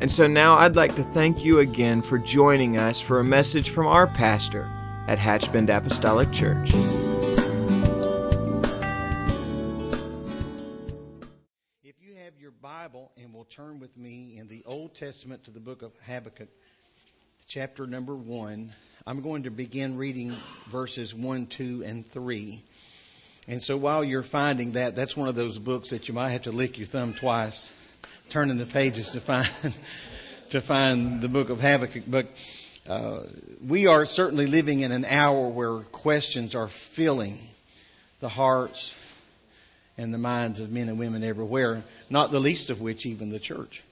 And so now I'd like to thank you again for joining us for a message from our pastor at Hatchbend Apostolic Church. If you have your Bible and will turn with me in the Old Testament to the book of Habakkuk, chapter number 1, I'm going to begin reading verses 1, 2, and 3. And so while you're finding that, that's one of those books that you might have to lick your thumb twice turning the pages to find to find the book of Habakkuk. But uh, we are certainly living in an hour where questions are filling the hearts and the minds of men and women everywhere. Not the least of which even the church.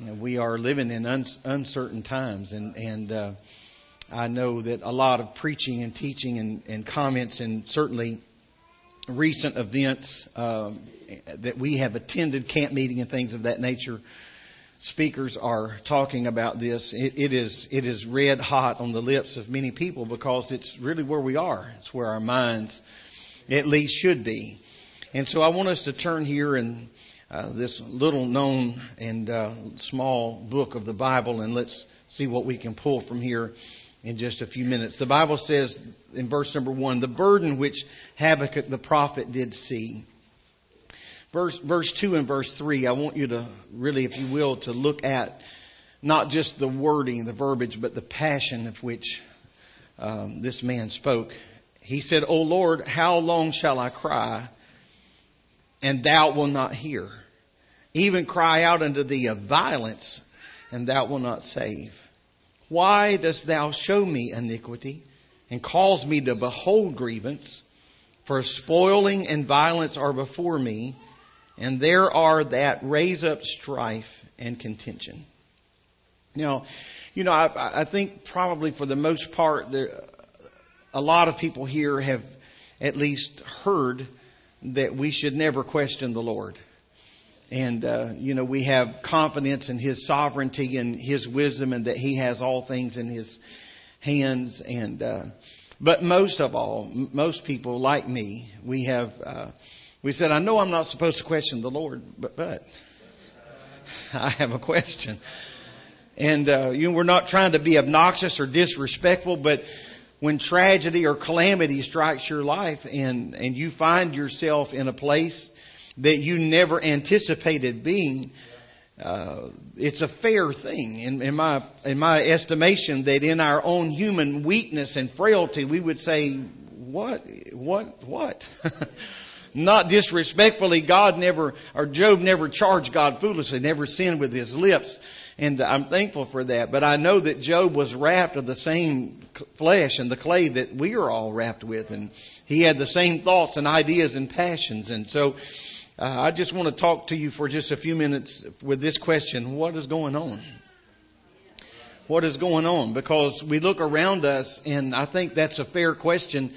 You know, we are living in un- uncertain times, and and uh, I know that a lot of preaching and teaching and, and comments and certainly recent events um, that we have attended, camp meeting and things of that nature, speakers are talking about this. It, it is it is red hot on the lips of many people because it's really where we are. It's where our minds, at least, should be. And so I want us to turn here in uh, this little known and uh, small book of the Bible, and let's see what we can pull from here in just a few minutes. The Bible says in verse number one, the burden which Habakkuk the prophet did see. Verse, verse two and verse three, I want you to really, if you will, to look at not just the wording, the verbiage, but the passion of which um, this man spoke. He said, O Lord, how long shall I cry and thou wilt not hear? Even cry out unto thee of violence and thou wilt not save. Why dost thou show me iniquity and cause me to behold grievance? For spoiling and violence are before me, and there are that raise up strife and contention. Now, you know, I, I think probably for the most part, there, a lot of people here have at least heard that we should never question the Lord. And, uh, you know, we have confidence in His sovereignty and His wisdom and that He has all things in His hands. And, uh, but most of all, most people like me, we have, uh, we said, I know I'm not supposed to question the Lord, but, but I have a question. And, uh, you know, we're not trying to be obnoxious or disrespectful, but when tragedy or calamity strikes your life and, and you find yourself in a place that you never anticipated being, uh, it's a fair thing. In, in my in my estimation that in our own human weakness and frailty we would say what what what? Not disrespectfully God never or Job never charged God foolishly never sinned with his lips and I'm thankful for that. But I know that Job was wrapped of the same flesh and the clay that we are all wrapped with and he had the same thoughts and ideas and passions and so uh, I just want to talk to you for just a few minutes with this question What is going on? What is going on? Because we look around us, and I think that's a fair question.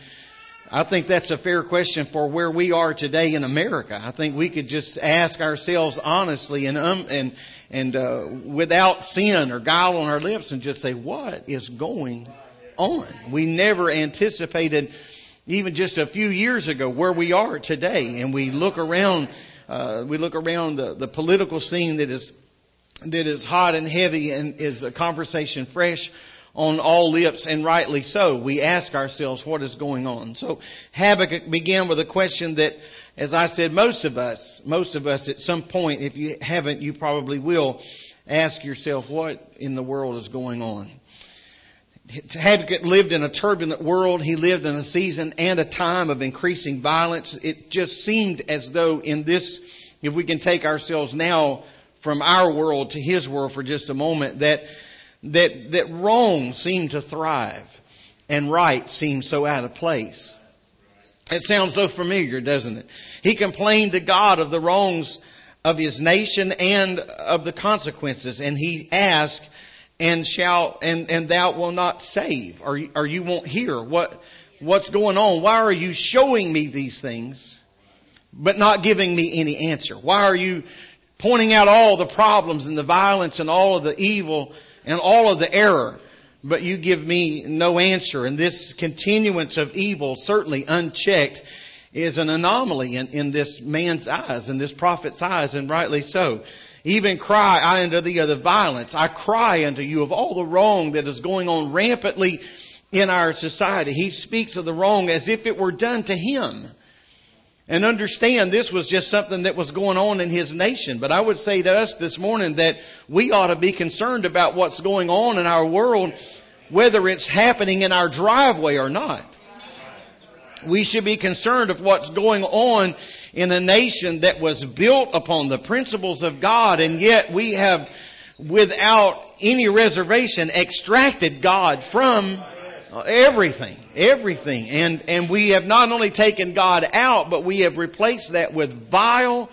I think that's a fair question for where we are today in America. I think we could just ask ourselves honestly and um, and and uh, without sin or guile on our lips, and just say, "What is going on?" We never anticipated even just a few years ago where we are today and we look around uh, we look around the, the political scene that is that is hot and heavy and is a conversation fresh on all lips and rightly so. We ask ourselves what is going on. So Habakkuk began with a question that, as I said, most of us, most of us at some point, if you haven't, you probably will ask yourself what in the world is going on. Habakkuk lived in a turbulent world. He lived in a season and a time of increasing violence. It just seemed as though in this, if we can take ourselves now from our world to his world for just a moment, that, that, that wrong seemed to thrive and right seemed so out of place. It sounds so familiar, doesn't it? He complained to God of the wrongs of his nation and of the consequences. And he asked, and shall, and, and thou will not save, or, or you won't hear what, what's going on. Why are you showing me these things, but not giving me any answer? Why are you pointing out all the problems and the violence and all of the evil and all of the error? But you give me no answer. And this continuance of evil, certainly unchecked, is an anomaly in, in this man's eyes, in this prophet's eyes, and rightly so. Even cry I unto thee of the violence. I cry unto you of all the wrong that is going on rampantly in our society. He speaks of the wrong as if it were done to him. And understand this was just something that was going on in his nation. But I would say to us this morning that we ought to be concerned about what's going on in our world, whether it's happening in our driveway or not. We should be concerned of what's going on in a nation that was built upon the principles of God and yet we have without any reservation extracted God from everything, everything. And, and we have not only taken God out, but we have replaced that with vile,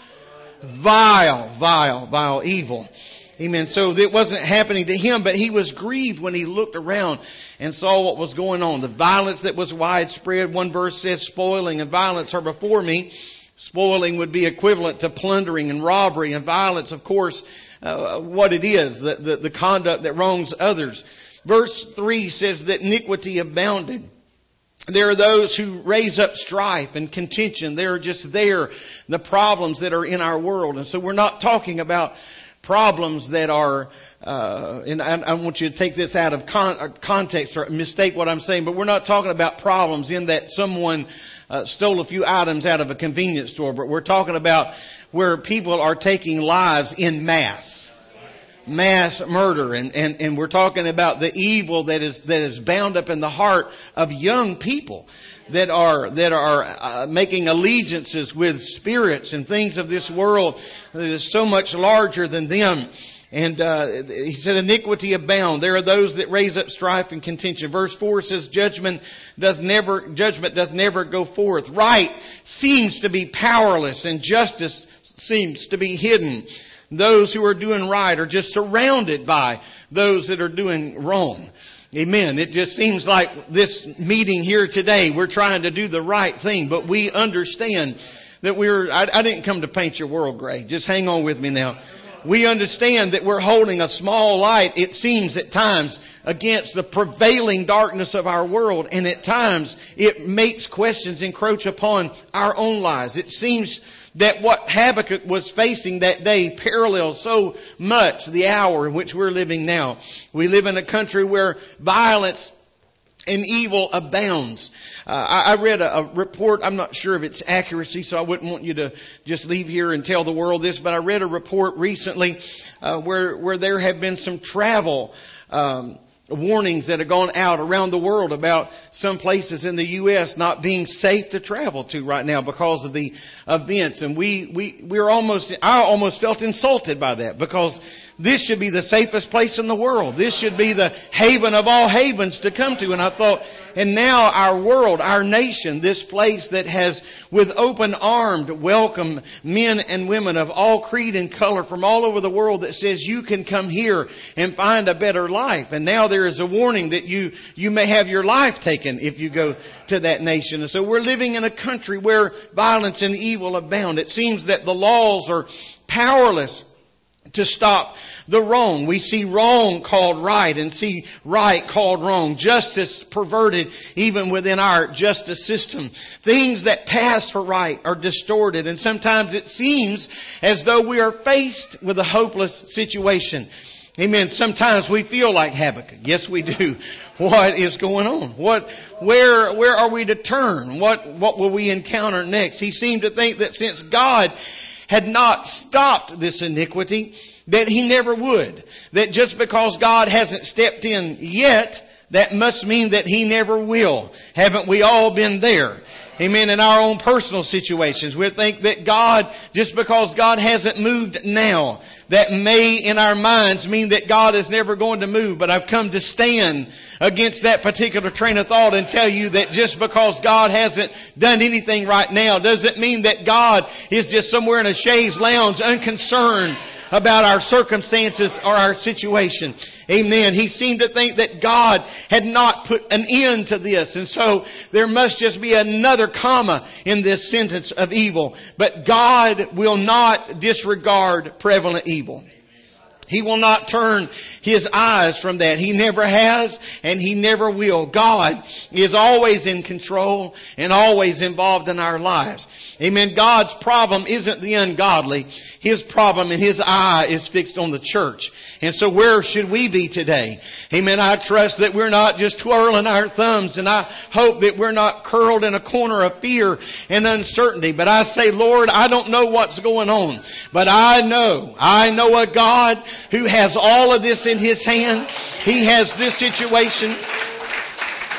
vile, vile, vile evil. Amen. So it wasn't happening to him, but he was grieved when he looked around and saw what was going on. The violence that was widespread. One verse says, spoiling and violence are before me. Spoiling would be equivalent to plundering and robbery and violence, of course, uh, what it is, the, the, the conduct that wrongs others. Verse 3 says that iniquity abounded. There are those who raise up strife and contention. They're just there, the problems that are in our world. And so we're not talking about problems that are, uh, and I, I, want you to take this out of con- uh, context or mistake what I'm saying, but we're not talking about problems in that someone uh, stole a few items out of a convenience store, but we're talking about where people are taking lives in mass. Mass murder and, and, and we're talking about the evil that is that is bound up in the heart of young people that are that are uh, making allegiances with spirits and things of this world that is so much larger than them. And uh, he said, "Iniquity abound. There are those that raise up strife and contention." Verse four says, "Judgment doth never judgment doth never go forth. Right seems to be powerless, and justice seems to be hidden." Those who are doing right are just surrounded by those that are doing wrong. Amen. It just seems like this meeting here today, we're trying to do the right thing, but we understand that we're, I, I didn't come to paint your world gray. Just hang on with me now. We understand that we're holding a small light, it seems at times, against the prevailing darkness of our world, and at times it makes questions encroach upon our own lives. It seems that what Habakkuk was facing that day parallels so much the hour in which we're living now. We live in a country where violence and evil abounds. Uh, I, I, read a, a, report. I'm not sure of its accuracy, so I wouldn't want you to just leave here and tell the world this. But I read a report recently uh, where where there have been some travel um, warnings that have gone out around the world about some places in the U.S. not being safe to travel to right now because of the events. And we, we, we're almost, I almost felt insulted by that because this should be the safest place in the world. This should be the haven of all havens to come to. And I thought, and now our world, our nation, this place that has with open armed welcome men and women of all creed and color from all over the world that says you can come here and find a better life. And now there is a warning that you, you may have your life taken if you go to that nation. And so we're living in a country where violence and evil abound. It seems that the laws are powerless to stop the wrong. We see wrong called right and see right called wrong. Justice perverted even within our justice system. Things that pass for right are distorted and sometimes it seems as though we are faced with a hopeless situation. Amen. Sometimes we feel like Habakkuk. Yes, we do. What is going on? What, where, where are we to turn? What, what will we encounter next? He seemed to think that since God had not stopped this iniquity, that he never would. That just because God hasn't stepped in yet, that must mean that he never will. Haven't we all been there? Amen. In our own personal situations, we think that God, just because God hasn't moved now, that may in our minds mean that God is never going to move. But I've come to stand against that particular train of thought and tell you that just because God hasn't done anything right now doesn't mean that God is just somewhere in a chaise lounge unconcerned about our circumstances or our situation. Amen. He seemed to think that God had not put an end to this. And so there must just be another comma in this sentence of evil. But God will not disregard prevalent evil evil. He will not turn his eyes from that. He never has and he never will. God is always in control and always involved in our lives. Amen. God's problem isn't the ungodly. His problem and his eye is fixed on the church. And so where should we be today? Amen. I trust that we're not just twirling our thumbs and I hope that we're not curled in a corner of fear and uncertainty. But I say, Lord, I don't know what's going on, but I know, I know a God who has all of this in his hand. He has this situation.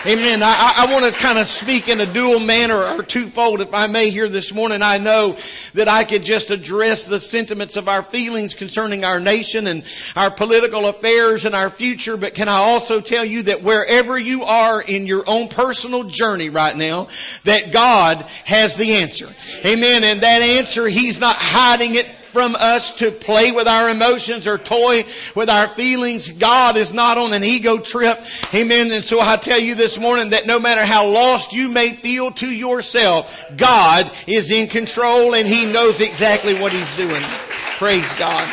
Amen. I, I want to kind of speak in a dual manner or twofold, if I may, here this morning. I know that I could just address the sentiments of our feelings concerning our nation and our political affairs and our future, but can I also tell you that wherever you are in your own personal journey right now, that God has the answer. Amen. And that answer, He's not hiding it from us to play with our emotions or toy with our feelings. God is not on an ego trip. Amen. And so I tell you this morning that no matter how lost you may feel to yourself, God is in control and He knows exactly what He's doing. Praise God.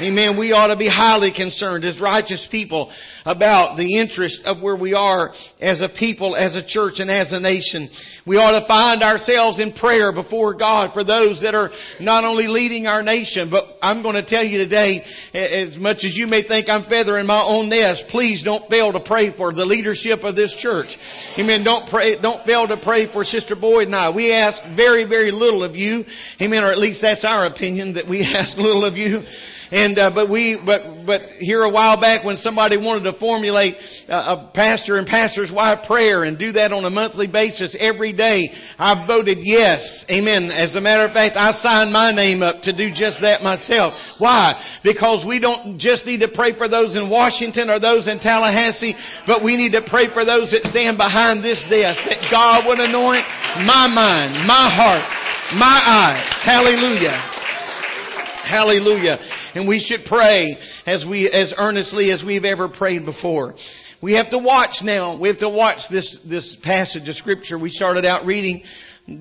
Amen. We ought to be highly concerned as righteous people about the interest of where we are as a people, as a church, and as a nation. We ought to find ourselves in prayer before God for those that are not only leading our nation, but I'm going to tell you today, as much as you may think I'm feathering my own nest, please don't fail to pray for the leadership of this church. Amen. Don't pray, don't fail to pray for Sister Boyd and I. We ask very, very little of you. Amen. Or at least that's our opinion that we ask little of you. And uh, but we but but here a while back when somebody wanted to formulate a, a pastor and pastor's wife prayer and do that on a monthly basis every day, I voted yes. Amen. As a matter of fact, I signed my name up to do just that myself. Why? Because we don't just need to pray for those in Washington or those in Tallahassee, but we need to pray for those that stand behind this desk that God would anoint my mind, my heart, my eyes. Hallelujah. Hallelujah. And we should pray as we, as earnestly as we've ever prayed before. We have to watch now. We have to watch this, this passage of scripture. We started out reading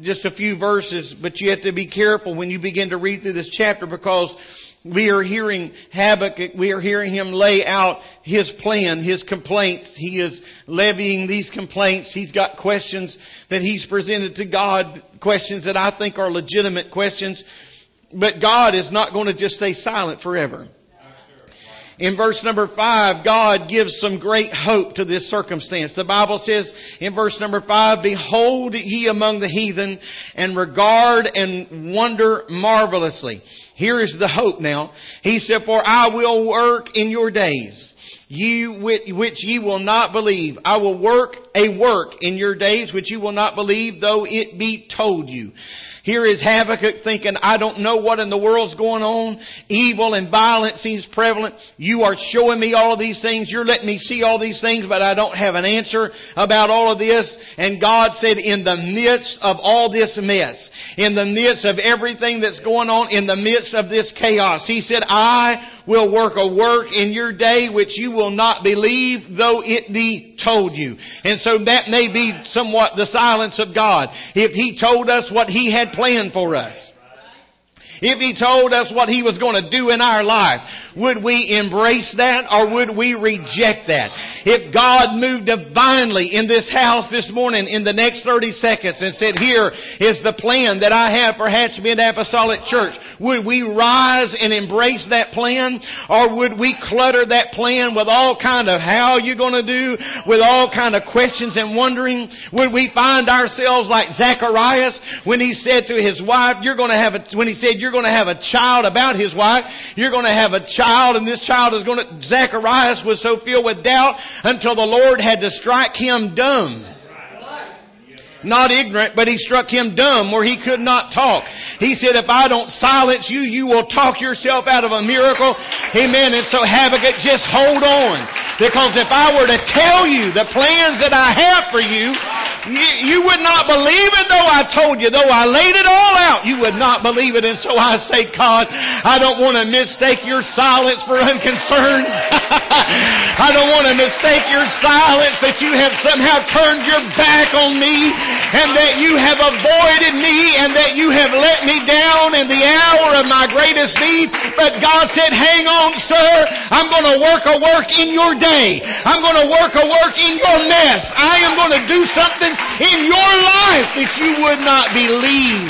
just a few verses, but you have to be careful when you begin to read through this chapter because we are hearing Habakkuk, we are hearing him lay out his plan, his complaints. He is levying these complaints. He's got questions that he's presented to God, questions that I think are legitimate questions. But God is not going to just stay silent forever. In verse number five, God gives some great hope to this circumstance. The Bible says in verse number five, Behold ye among the heathen and regard and wonder marvelously. Here is the hope now. He said, For I will work in your days. You which ye will not believe. I will work a work in your days which you will not believe, though it be told you. Here is Habakkuk thinking, I don't know what in the world's going on. Evil and violence seems prevalent. You are showing me all of these things. You're letting me see all these things, but I don't have an answer about all of this. And God said, in the midst of all this mess, in the midst of everything that's going on, in the midst of this chaos, He said, I will work a work in your day which you will not believe, though it be told you. And so that may be somewhat the silence of God. If He told us what He had planned for us. If He told us what He was going to do in our life, would we embrace that or would we reject that? If God moved divinely in this house this morning in the next 30 seconds and said, here is the plan that I have for Hatchbend Apostolic Church, would we rise and embrace that plan or would we clutter that plan with all kind of how you going to do, with all kind of questions and wondering? Would we find ourselves like Zacharias when he said to his wife, you're going to have a, when he said you're going to have a child about his wife, you're going to have a child and this child is going to, Zacharias was so filled with doubt until the Lord had to strike him dumb. not ignorant, but he struck him dumb where he could not talk. He said, if I don't silence you, you will talk yourself out of a miracle. Amen. And so Habakkuk, just hold on. Because if I were to tell you the plans that I have for you, you, would not believe it though I told you. Though I laid it all out, you would not believe it. And so I say, God, I don't want to mistake your silence for unconcern. I don't want to mistake your silence that you have somehow turned your back on me and that you have avoided me and that you have let me down in the hour of my greatest need. But God said, hang on, sir. I'm going to work a work in your day. I'm going to work a work in your mess. I am going to do something in your life that you would not believe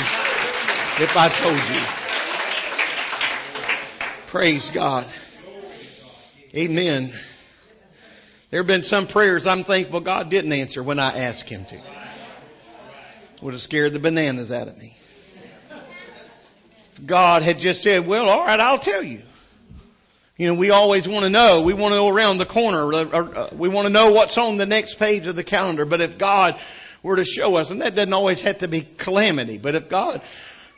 if I told you. Praise God. Amen. There have been some prayers I'm thankful God didn't answer when I asked Him to. Would have scared the bananas out of me. If God had just said, well, all right, I'll tell you. You know, we always want to know. We want to go around the corner. Uh, we want to know what's on the next page of the calendar. But if God were to show us, and that doesn't always have to be calamity, but if God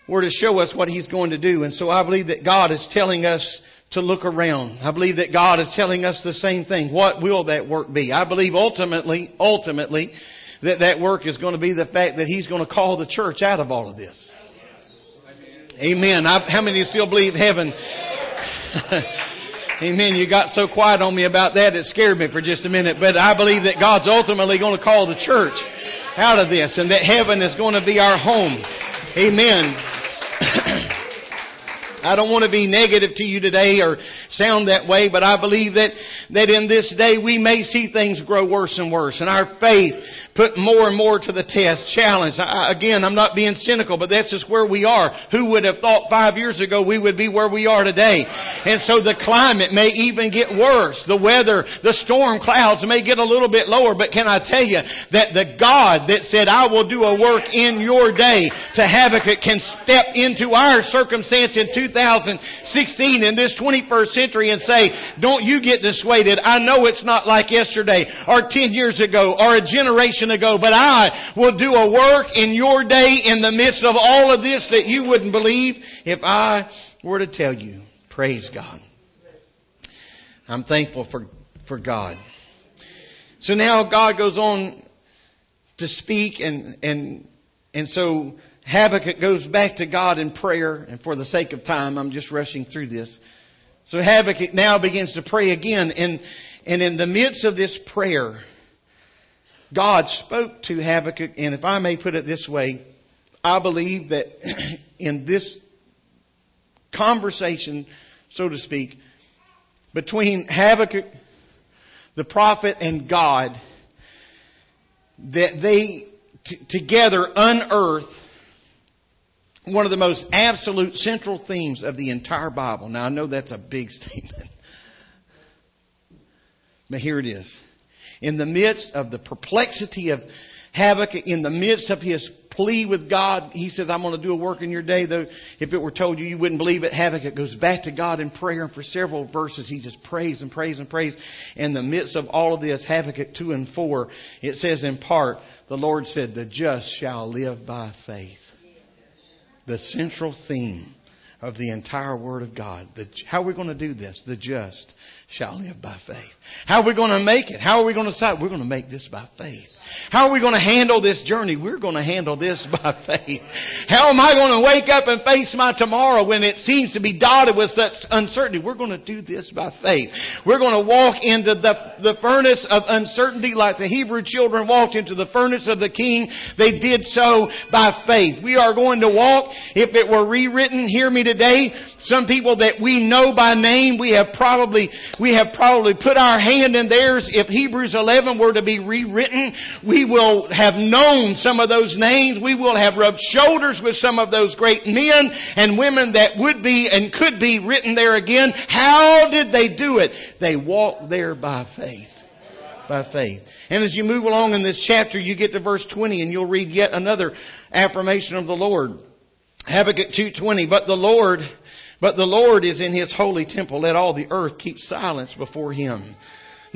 were to show us what He's going to do, and so I believe that God is telling us to look around. I believe that God is telling us the same thing. What will that work be? I believe ultimately, ultimately, that that work is going to be the fact that He's going to call the church out of all of this. Amen. I, how many still believe heaven? Amen. You got so quiet on me about that, it scared me for just a minute. But I believe that God's ultimately going to call the church out of this and that heaven is going to be our home. Amen. I don't want to be negative to you today or sound that way, but I believe that, that in this day we may see things grow worse and worse and our faith put more and more to the test, challenge. I, again, I'm not being cynical, but that's just where we are. Who would have thought five years ago we would be where we are today? And so the climate may even get worse. The weather, the storm clouds may get a little bit lower, but can I tell you that the God that said, I will do a work in your day to Habakkuk can step into our circumstance in 2016 in this 21st century and say, don't you get dissuaded. I know it's not like yesterday or 10 years ago or a generation generation ago, but I will do a work in your day in the midst of all of this that you wouldn't believe if I were to tell you. Praise God. I'm thankful for, for God. So now God goes on to speak and, and, and so Habakkuk goes back to God in prayer and for the sake of time, I'm just rushing through this. So Habakkuk now begins to pray again and, and in the midst of this prayer, God spoke to Habakkuk, and if I may put it this way, I believe that in this conversation, so to speak, between Habakkuk, the prophet, and God, that they t- together unearth one of the most absolute central themes of the entire Bible. Now I know that's a big statement. But here it is in the midst of the perplexity of Habakkuk, in the midst of his plea with God, he says, I'm going to do a work in your day, though if it were told you, you wouldn't believe it. Habakkuk goes back to God in prayer, and for several verses, he just prays and prays and prays. In the midst of all of this, Habakkuk 2 and 4, it says in part, the Lord said, the just shall live by faith. The central theme of the entire Word of God. The, how are we going to do this? The just shall live by faith. How are we going to make it? How are we going to start? We're going to make this by faith. How are we going to handle this journey? We're going to handle this by faith. How am I going to wake up and face my tomorrow when it seems to be dotted with such uncertainty? We're going to do this by faith. We're going to walk into the, the furnace of uncertainty like the Hebrew children walked into the furnace of the king. They did so by faith. We are going to walk, if it were rewritten, hear me today, some people that we know by name, we have probably, we have probably put our hand in theirs. If Hebrews 11 were to be rewritten, we will have known some of those names. We will have rubbed shoulders with some of those great men and women that would be and could be written there again. How did they do it? They walked there by faith. By faith. And as you move along in this chapter, you get to verse 20 and you'll read yet another affirmation of the Lord. Habakkuk 2.20, but the Lord, but the Lord is in his holy temple. Let all the earth keep silence before him.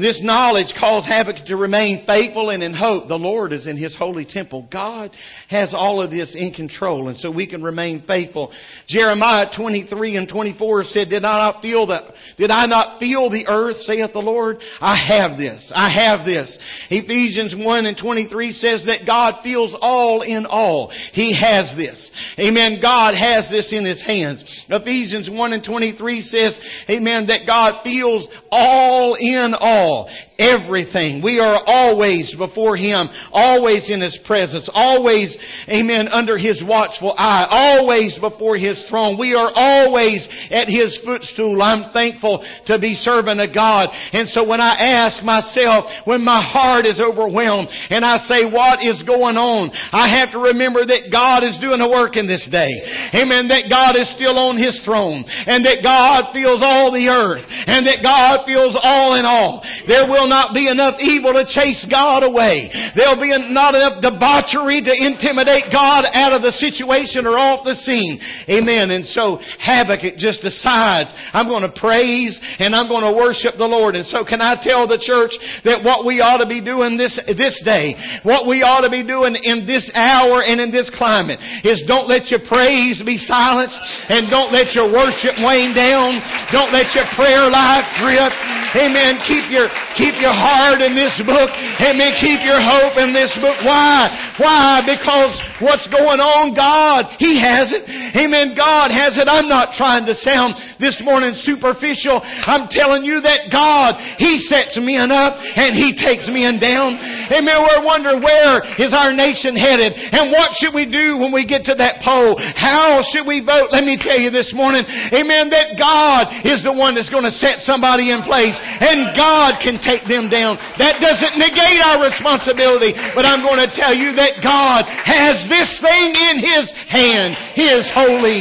This knowledge calls Habakkuk to remain faithful and in hope. The Lord is in His holy temple. God has all of this in control, and so we can remain faithful. Jeremiah 23 and 24 said, Did I not feel that, did I not feel the earth, saith the Lord? I have this. I have this. Ephesians 1 and 23 says that God feels all in all. He has this. Amen. God has this in His hands. Ephesians 1 and 23 says, Amen, that God feels all in all all, everything. We are always before Him, always in His presence, always, amen, under His watchful eye, always before His throne. We are always at His footstool. I'm thankful to be serving a God. And so when I ask myself, when my heart is overwhelmed and I say, what is going on? I have to remember that God is doing a work in this day. Amen. That God is still on His throne and that God feels all the earth and that God feels all in all. There will not be enough evil to chase God away. There'll be not enough debauchery to intimidate God out of the situation or off the scene. Amen. And so Habakkuk just decides, I'm going to praise and I'm going to worship the Lord. And so can I tell the church that what we ought to be doing this, this day, what we ought to be doing in this hour and in this climate is don't let your praise be silenced and don't let your worship wane down. Don't let your prayer life drift. Amen. Keep your Keep your heart in this book. Amen. Keep your hope in this book. Why? Why? Because what's going on, God, He has it. Amen. God has it. I'm not trying to sound this morning superficial. I'm telling you that God, He sets men up and He takes men down. Amen. We're wondering where is our nation headed and what should we do when we get to that poll? How should we vote? Let me tell you this morning, amen, that God is the one that's going to set somebody in place and God can take them down. That doesn't negate our responsibility, but I'm going to tell you that God has this thing in His hand, His holy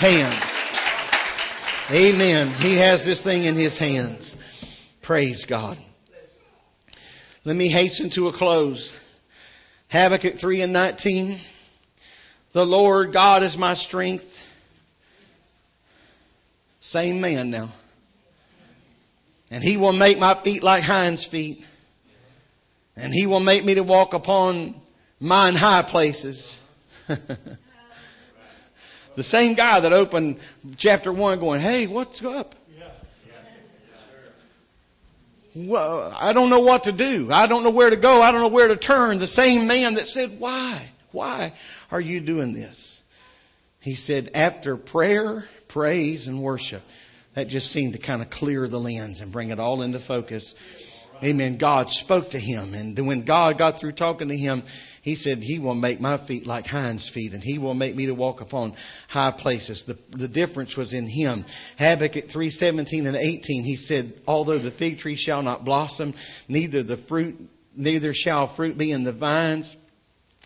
hands. Amen. He has this thing in His hands. Praise God. Let me hasten to a close. Habakkuk 3 and 19. The Lord God is my strength. Same man now. And he will make my feet like hinds feet. And he will make me to walk upon mine high places. the same guy that opened chapter one going, hey, what's up? Well, I don't know what to do. I don't know where to go. I don't know where to turn. The same man that said, why? Why are you doing this? He said, after prayer, praise, and worship, that just seemed to kind of clear the lens and bring it all into focus. Amen. God spoke to him. And when God got through talking to him, he said, He will make my feet like hinds feet and He will make me to walk upon high places. The, the difference was in Him. Habakkuk 3, 17 and 18, he said, Although the fig tree shall not blossom, neither the fruit, neither shall fruit be in the vines,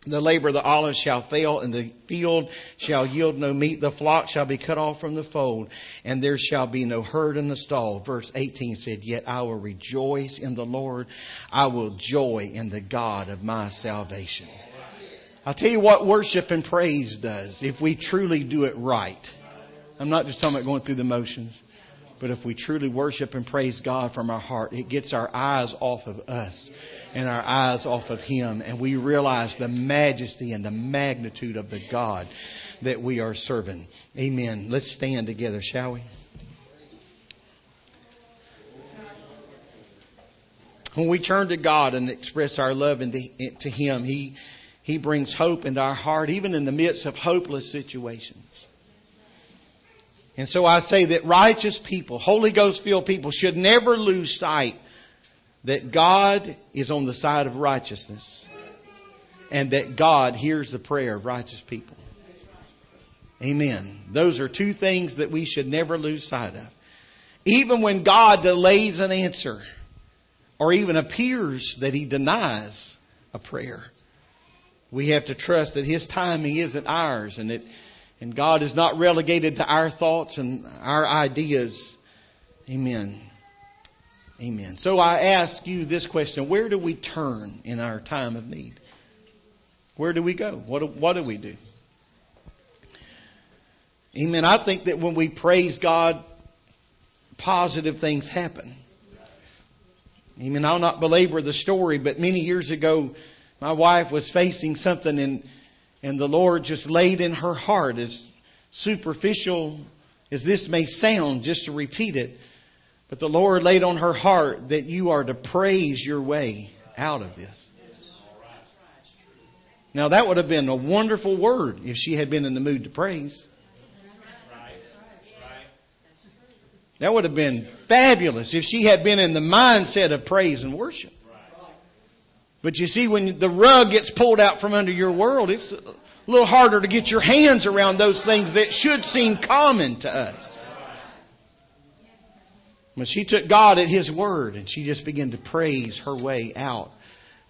the labor of the olive shall fail, and the field shall yield no meat. The flock shall be cut off from the fold, and there shall be no herd in the stall. Verse 18 said, Yet I will rejoice in the Lord. I will joy in the God of my salvation. I'll tell you what worship and praise does if we truly do it right. I'm not just talking about going through the motions. But if we truly worship and praise God from our heart, it gets our eyes off of us and our eyes off of Him, and we realize the majesty and the magnitude of the God that we are serving. Amen. Let's stand together, shall we? When we turn to God and express our love to Him, He, He brings hope into our heart, even in the midst of hopeless situations. And so I say that righteous people, Holy Ghost filled people should never lose sight that God is on the side of righteousness and that God hears the prayer of righteous people. Amen. Those are two things that we should never lose sight of. Even when God delays an answer or even appears that he denies a prayer, we have to trust that his timing isn't ours and that and God is not relegated to our thoughts and our ideas. Amen. Amen. So I ask you this question Where do we turn in our time of need? Where do we go? What do, what do we do? Amen. I think that when we praise God, positive things happen. Amen. I'll not belabor the story, but many years ago, my wife was facing something and, and the Lord just laid in her heart, as superficial as this may sound, just to repeat it, but the Lord laid on her heart that you are to praise your way out of this. Now that would have been a wonderful word if she had been in the mood to praise. That would have been fabulous if she had been in the mindset of praise and worship. But you see, when the rug gets pulled out from under your world, it's a little harder to get your hands around those things that should seem common to us. But she took God at His word and she just began to praise her way out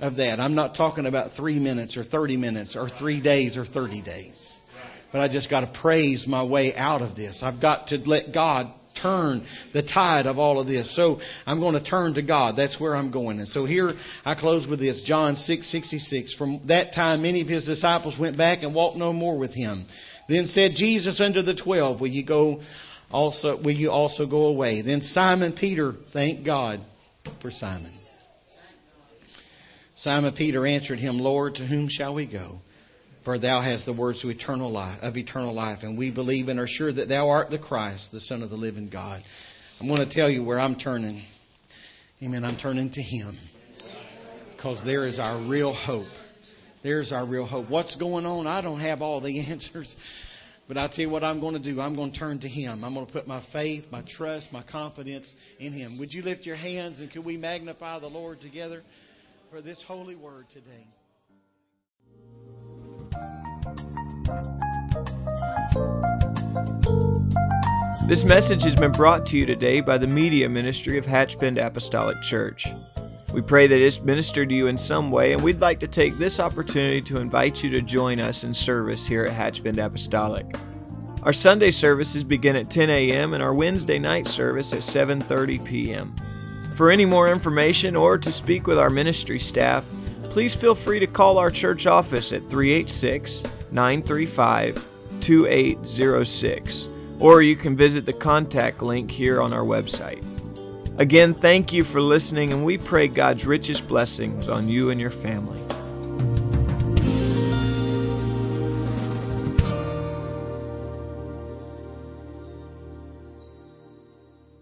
of that. I'm not talking about three minutes or 30 minutes or three days or 30 days. But I just got to praise my way out of this. I've got to let God turn the tide of all of this. So I'm going to turn to God. That's where I'm going. And so here I close with this. John 6, 66. From that time many of his disciples went back and walked no more with him. Then said Jesus unto the twelve, Will you go also will you also go away? Then Simon Peter, thank God for Simon. Simon Peter answered him, Lord, to whom shall we go? For thou hast the words of eternal life, of eternal life, and we believe and are sure that thou art the Christ, the Son of the living God. I'm going to tell you where I'm turning. Amen. I'm turning to Him. Because there is our real hope. There's our real hope. What's going on? I don't have all the answers. But I tell you what I'm going to do. I'm going to turn to Him. I'm going to put my faith, my trust, my confidence in Him. Would you lift your hands and could we magnify the Lord together for this holy word today? This message has been brought to you today by the media ministry of Hatchbend Apostolic Church. We pray that it's ministered to you in some way, and we'd like to take this opportunity to invite you to join us in service here at Hatchbend Apostolic. Our Sunday services begin at 10 a.m. and our Wednesday night service at 7:30 p.m. For any more information or to speak with our ministry staff, please feel free to call our church office at 386 935 2806 or you can visit the contact link here on our website. Again, thank you for listening, and we pray God's richest blessings on you and your family.